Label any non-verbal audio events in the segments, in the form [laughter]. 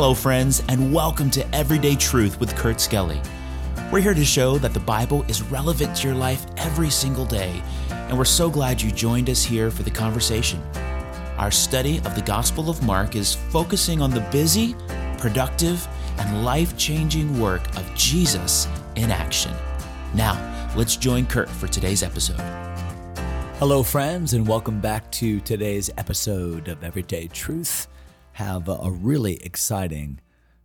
Hello, friends, and welcome to Everyday Truth with Kurt Skelly. We're here to show that the Bible is relevant to your life every single day, and we're so glad you joined us here for the conversation. Our study of the Gospel of Mark is focusing on the busy, productive, and life changing work of Jesus in action. Now, let's join Kurt for today's episode. Hello, friends, and welcome back to today's episode of Everyday Truth. Have a really exciting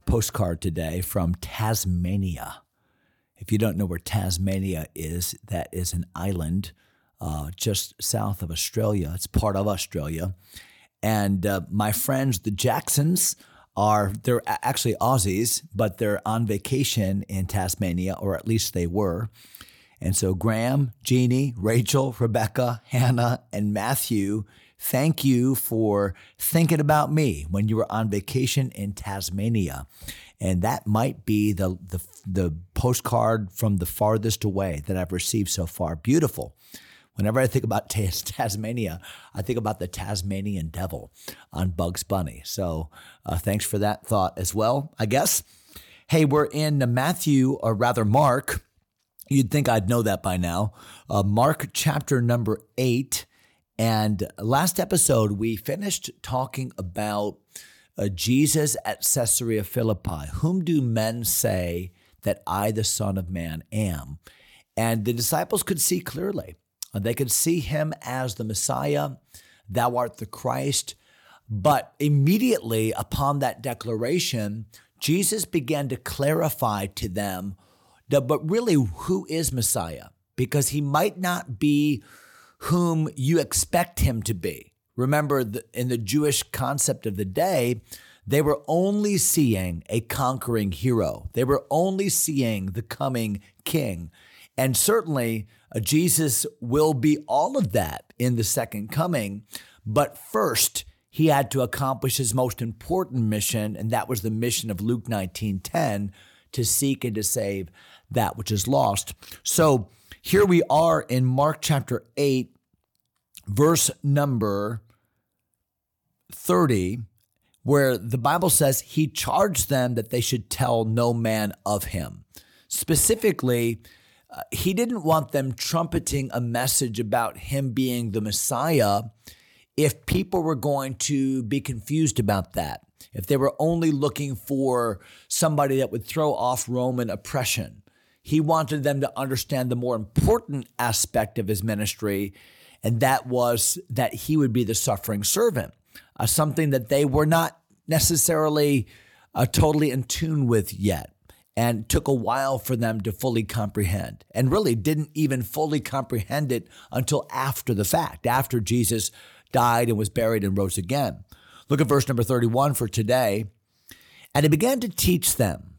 postcard today from Tasmania. If you don't know where Tasmania is, that is an island uh, just south of Australia. It's part of Australia. And uh, my friends, the Jacksons, are they're actually Aussies, but they're on vacation in Tasmania, or at least they were. And so, Graham, Jeannie, Rachel, Rebecca, Hannah, and Matthew, thank you for thinking about me when you were on vacation in Tasmania. And that might be the, the, the postcard from the farthest away that I've received so far. Beautiful. Whenever I think about [laughs] Tasmania, I think about the Tasmanian devil on Bugs Bunny. So uh, thanks for that thought as well, I guess. Hey, we're in Matthew, or rather Mark You'd think I'd know that by now. Uh, Mark chapter number eight. And last episode, we finished talking about uh, Jesus at Caesarea Philippi. Whom do men say that I, the Son of Man, am? And the disciples could see clearly. Uh, they could see him as the Messiah, thou art the Christ. But immediately upon that declaration, Jesus began to clarify to them but really, who is Messiah? Because he might not be whom you expect him to be. Remember, in the Jewish concept of the day, they were only seeing a conquering hero. They were only seeing the coming king. And certainly, uh, Jesus will be all of that in the second coming. But first, he had to accomplish his most important mission, and that was the mission of Luke 19 10 to seek and to save that which is lost. So here we are in Mark chapter 8, verse number 30, where the Bible says he charged them that they should tell no man of him. Specifically, uh, he didn't want them trumpeting a message about him being the Messiah if people were going to be confused about that, if they were only looking for somebody that would throw off Roman oppression. He wanted them to understand the more important aspect of his ministry, and that was that he would be the suffering servant, uh, something that they were not necessarily uh, totally in tune with yet. And took a while for them to fully comprehend, and really didn't even fully comprehend it until after the fact, after Jesus died and was buried and rose again. Look at verse number 31 for today. And he began to teach them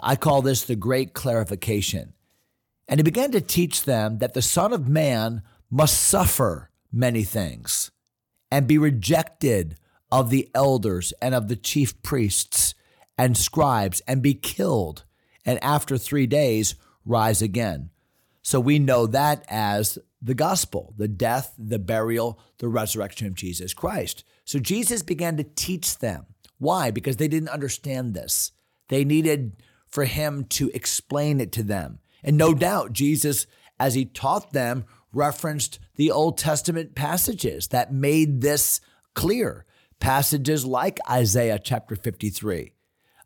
I call this the great clarification. And he began to teach them that the Son of Man must suffer many things and be rejected of the elders and of the chief priests and scribes and be killed, and after three days rise again. So we know that as the gospel, the death, the burial, the resurrection of Jesus Christ. So Jesus began to teach them. Why? Because they didn't understand this. They needed for him to explain it to them. And no doubt, Jesus, as he taught them, referenced the Old Testament passages that made this clear. Passages like Isaiah chapter 53,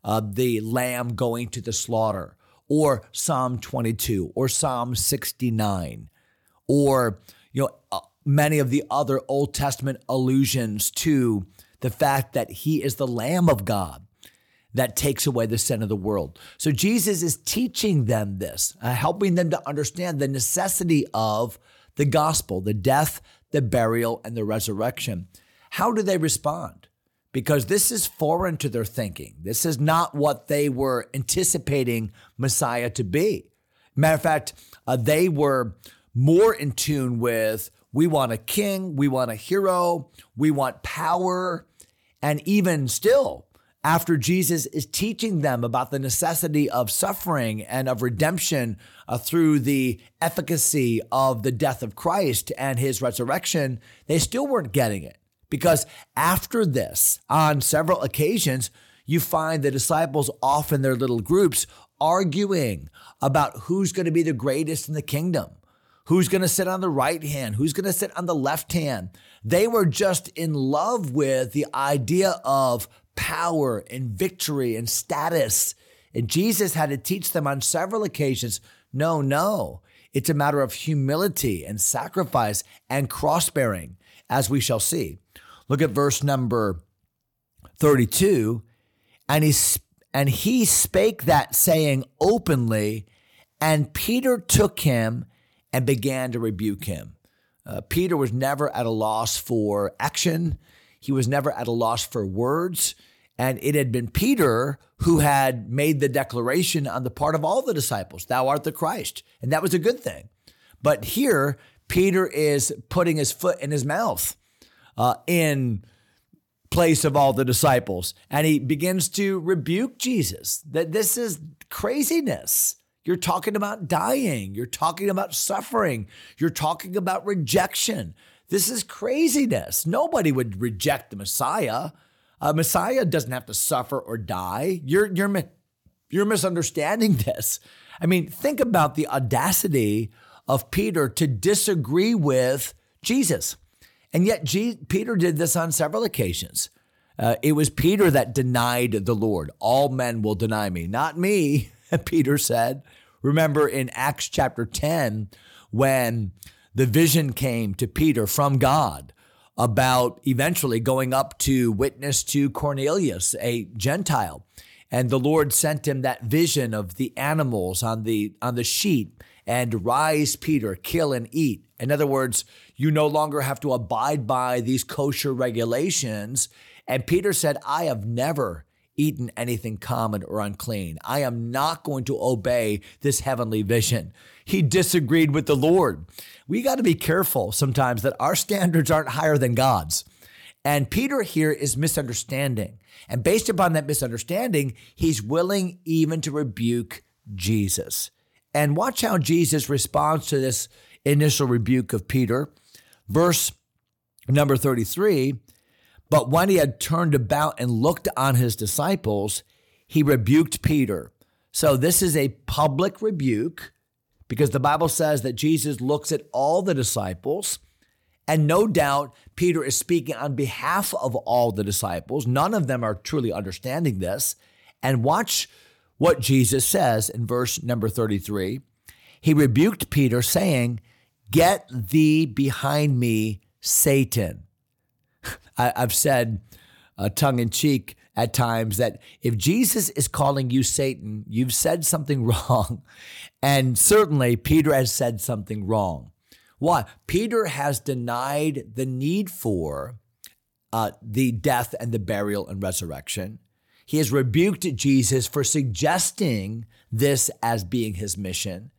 uh, the lamb going to the slaughter, or Psalm 22, or Psalm 69, or you know uh, many of the other Old Testament allusions to the fact that he is the Lamb of God that takes away the sin of the world. So Jesus is teaching them this, uh, helping them to understand the necessity of the gospel, the death, the burial, and the resurrection. How do they respond? Because this is foreign to their thinking. This is not what they were anticipating Messiah to be. Matter of fact, uh, they were more in tune with we want a king, we want a hero, we want power, and even still, after Jesus is teaching them about the necessity of suffering and of redemption uh, through the efficacy of the death of Christ and his resurrection, they still weren't getting it. Because after this, on several occasions, you find the disciples off in their little groups arguing about who's going to be the greatest in the kingdom, who's going to sit on the right hand, who's going to sit on the left hand. They were just in love with the idea of power and victory and status. And Jesus had to teach them on several occasions no, no. It's a matter of humility and sacrifice and cross bearing, as we shall see. Look at verse number 32. And he, and he spake that saying openly, and Peter took him and began to rebuke him. Uh, Peter was never at a loss for action, he was never at a loss for words. And it had been Peter who had made the declaration on the part of all the disciples, Thou art the Christ. And that was a good thing. But here, Peter is putting his foot in his mouth uh, in place of all the disciples. And he begins to rebuke Jesus that this is craziness. You're talking about dying. You're talking about suffering. You're talking about rejection. This is craziness. Nobody would reject the Messiah. A Messiah doesn't have to suffer or die. You're you're you're misunderstanding [laughs] this. I mean, think about the audacity of Peter to disagree with Jesus. And yet G- Peter did this on several occasions. Uh, it was Peter that denied the Lord. All men will deny me, not me, [laughs] Peter said. Remember in Acts chapter 10 when the vision came to Peter from God about eventually going up to witness to Cornelius, a Gentile. And the Lord sent him that vision of the animals on the on the sheet and rise Peter, kill and eat. In other words, you no longer have to abide by these kosher regulations. And Peter said, I have never eaten anything common or unclean. I am not going to obey this heavenly vision. He disagreed with the Lord. We got to be careful sometimes that our standards aren't higher than God's. And Peter here is misunderstanding. And based upon that misunderstanding, he's willing even to rebuke Jesus. And watch how Jesus responds to this initial rebuke of Peter. Verse number 33 But when he had turned about and looked on his disciples, he rebuked Peter. So this is a public rebuke because the Bible says that Jesus looks at all the disciples. And no doubt, Peter is speaking on behalf of all the disciples. None of them are truly understanding this. And watch what Jesus says in verse number 33. He rebuked Peter, saying, Get thee behind me, Satan. I, have said, uh, tongue in cheek, at times that if Jesus is calling you Satan, you've said something [laughs] wrong. And certainly Peter has said something wrong. Why? Peter has denied the need for uh, the death and the burial and resurrection. He has rebuked Jesus for suggesting this as being his mission.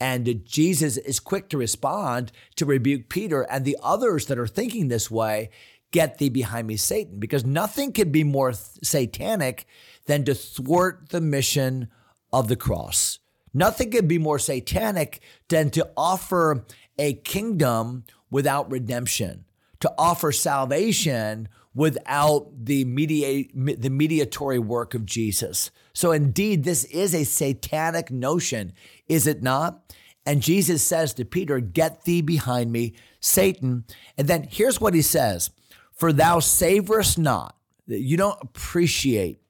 And Jesus is quick to respond to rebuke Peter and the others that are thinking this way Get thee behind me, Satan, because nothing could be more satanic than to thwart the mission of the cross. Nothing could be more satanic than to offer a kingdom without redemption, to offer salvation without the mediate, the mediatory work of Jesus. So indeed, this is a satanic notion, is it not? And Jesus says to Peter, Get thee behind me, Satan. And then here's what he says for thou savorest not, you don't appreciate,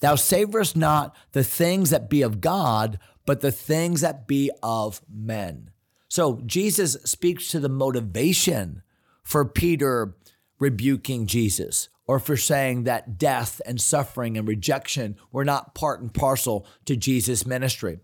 thou savorest not the things that be of God, but the things that be of men. So Jesus speaks to the motivation for Peter rebuking Jesus or for saying that death and suffering and rejection were not part and parcel to Jesus' ministry.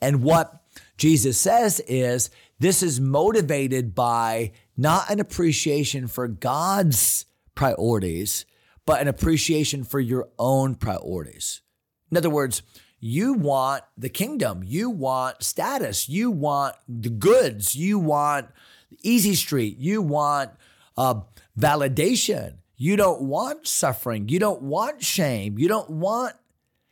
And what Jesus says is this is motivated by not an appreciation for God's priorities, but an appreciation for your own priorities. In other words, you want the kingdom, you want status, you want the goods, you want easy street, you want uh, validation. You don't want suffering, you don't want shame, you don't want,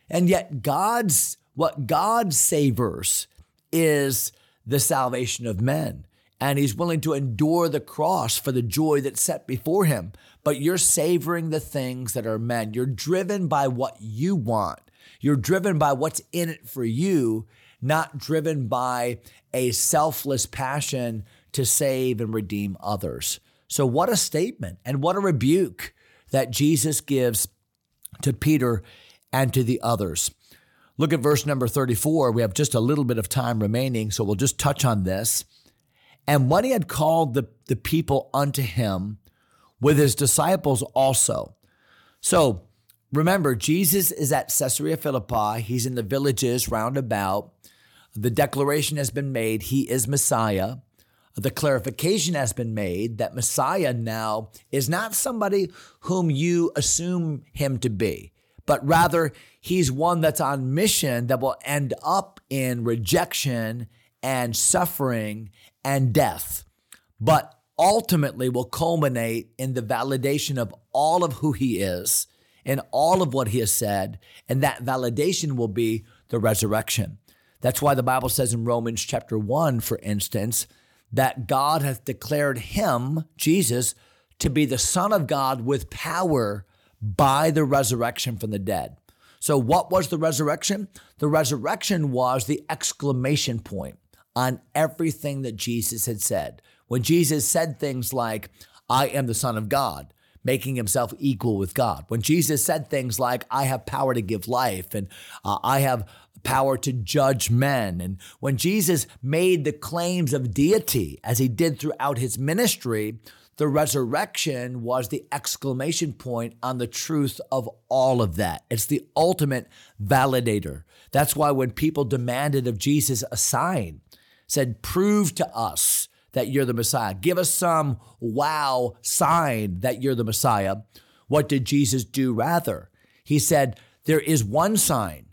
and yet God's what God savors is the salvation of men. And he's willing to endure the cross for the joy that's set before him. But you're savoring the things that are meant. You're driven by what you want. You're driven by what's in it for you, not driven by a selfless passion to save and redeem others. So, what a statement and what a rebuke that Jesus gives to Peter and to the others. Look at verse number 34. We have just a little bit of time remaining, so we'll just touch on this. And when he had called the, the people unto him with his disciples also. So remember, Jesus is at Caesarea Philippi. He's in the villages round about. The declaration has been made, he is Messiah. The clarification has been made that Messiah now is not somebody whom you assume him to be, but rather he's one that's on mission that will end up in rejection and suffering and death, but ultimately will culminate in the validation of all of who he is and all of what he has said. And that validation will be the resurrection. That's why the Bible says in Romans chapter 1, for instance, that God hath declared him, Jesus, to be the Son of God with power by the resurrection from the dead. So, what was the resurrection? The resurrection was the exclamation point on everything that Jesus had said. When Jesus said things like, I am the Son of God, making himself equal with God. When Jesus said things like, I have power to give life and uh, I have power to judge men. And when Jesus made the claims of deity, as he did throughout his ministry, the resurrection was the exclamation point on the truth of all of that. It's the ultimate validator. That's why when people demanded of Jesus a sign, said, Prove to us that you're the Messiah, give us some wow sign that you're the Messiah. What did Jesus do rather? He said, There is one sign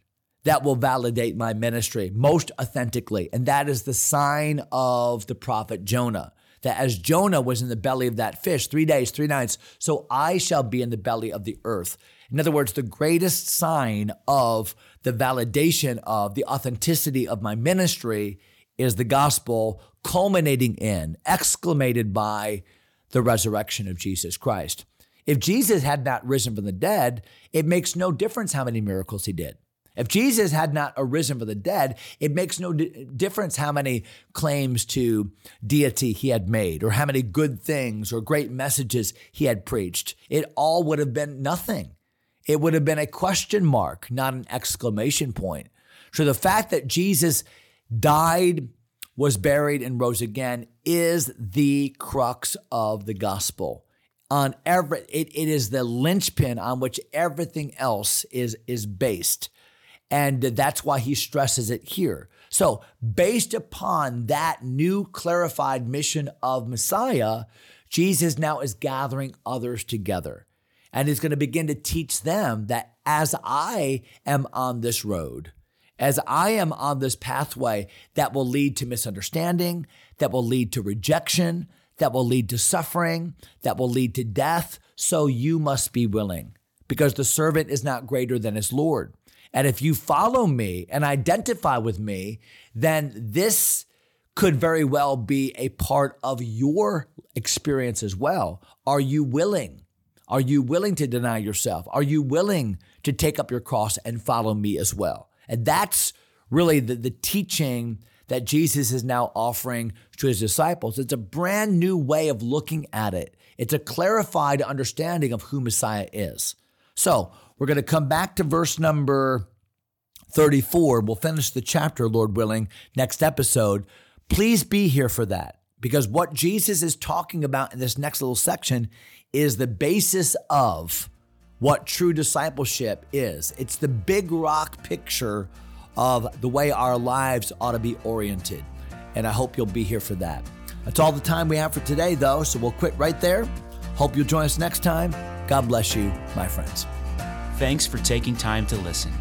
that will validate my ministry most authentically. And that is the sign of the prophet Jonah. That as Jonah was in the belly of that fish three days, three nights, so I shall be in the belly of the earth. In other words, the greatest sign of the validation of the authenticity of my ministry is the gospel culminating in, exclamated by the resurrection of Jesus Christ. If Jesus had not risen from the dead, it makes no difference how many miracles he did. If Jesus had not arisen from the dead, it makes no di- difference how many claims to deity he had made, or how many good things or great messages he had preached. It all would have been nothing. It would have been a question mark, not an exclamation point. So the fact that Jesus died, was buried, and rose again is the crux of the gospel. On every, it, it is the linchpin on which everything else is, is based. And that's why he stresses it here. So, based upon that new clarified mission of Messiah, Jesus now is gathering others together and is going to begin to teach them that as I am on this road, as I am on this pathway that will lead to misunderstanding, that will lead to rejection, that will lead to suffering, that will lead to death, so you must be willing because the servant is not greater than his Lord. And if you follow me and identify with me, then this could very well be a part of your experience as well. Are you willing? Are you willing to deny yourself? Are you willing to take up your cross and follow me as well? And that's really the, the teaching that Jesus is now offering to his disciples. It's a brand new way of looking at it. It's a clarified understanding of who Messiah is. So we're going to come back to verse number 34. We'll finish the chapter, Lord willing, next episode. Please be here for that because what Jesus is talking about in this next little section is the basis of what true discipleship is. It's the big rock picture of the way our lives ought to be oriented. And I hope you'll be here for that. That's all the time we have for today, though, so we'll quit right there. Hope you'll join us next time. God bless you, my friends. Thanks for taking time to listen.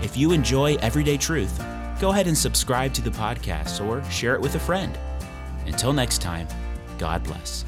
If you enjoy Everyday Truth, go ahead and subscribe to the podcast or share it with a friend. Until next time, God bless.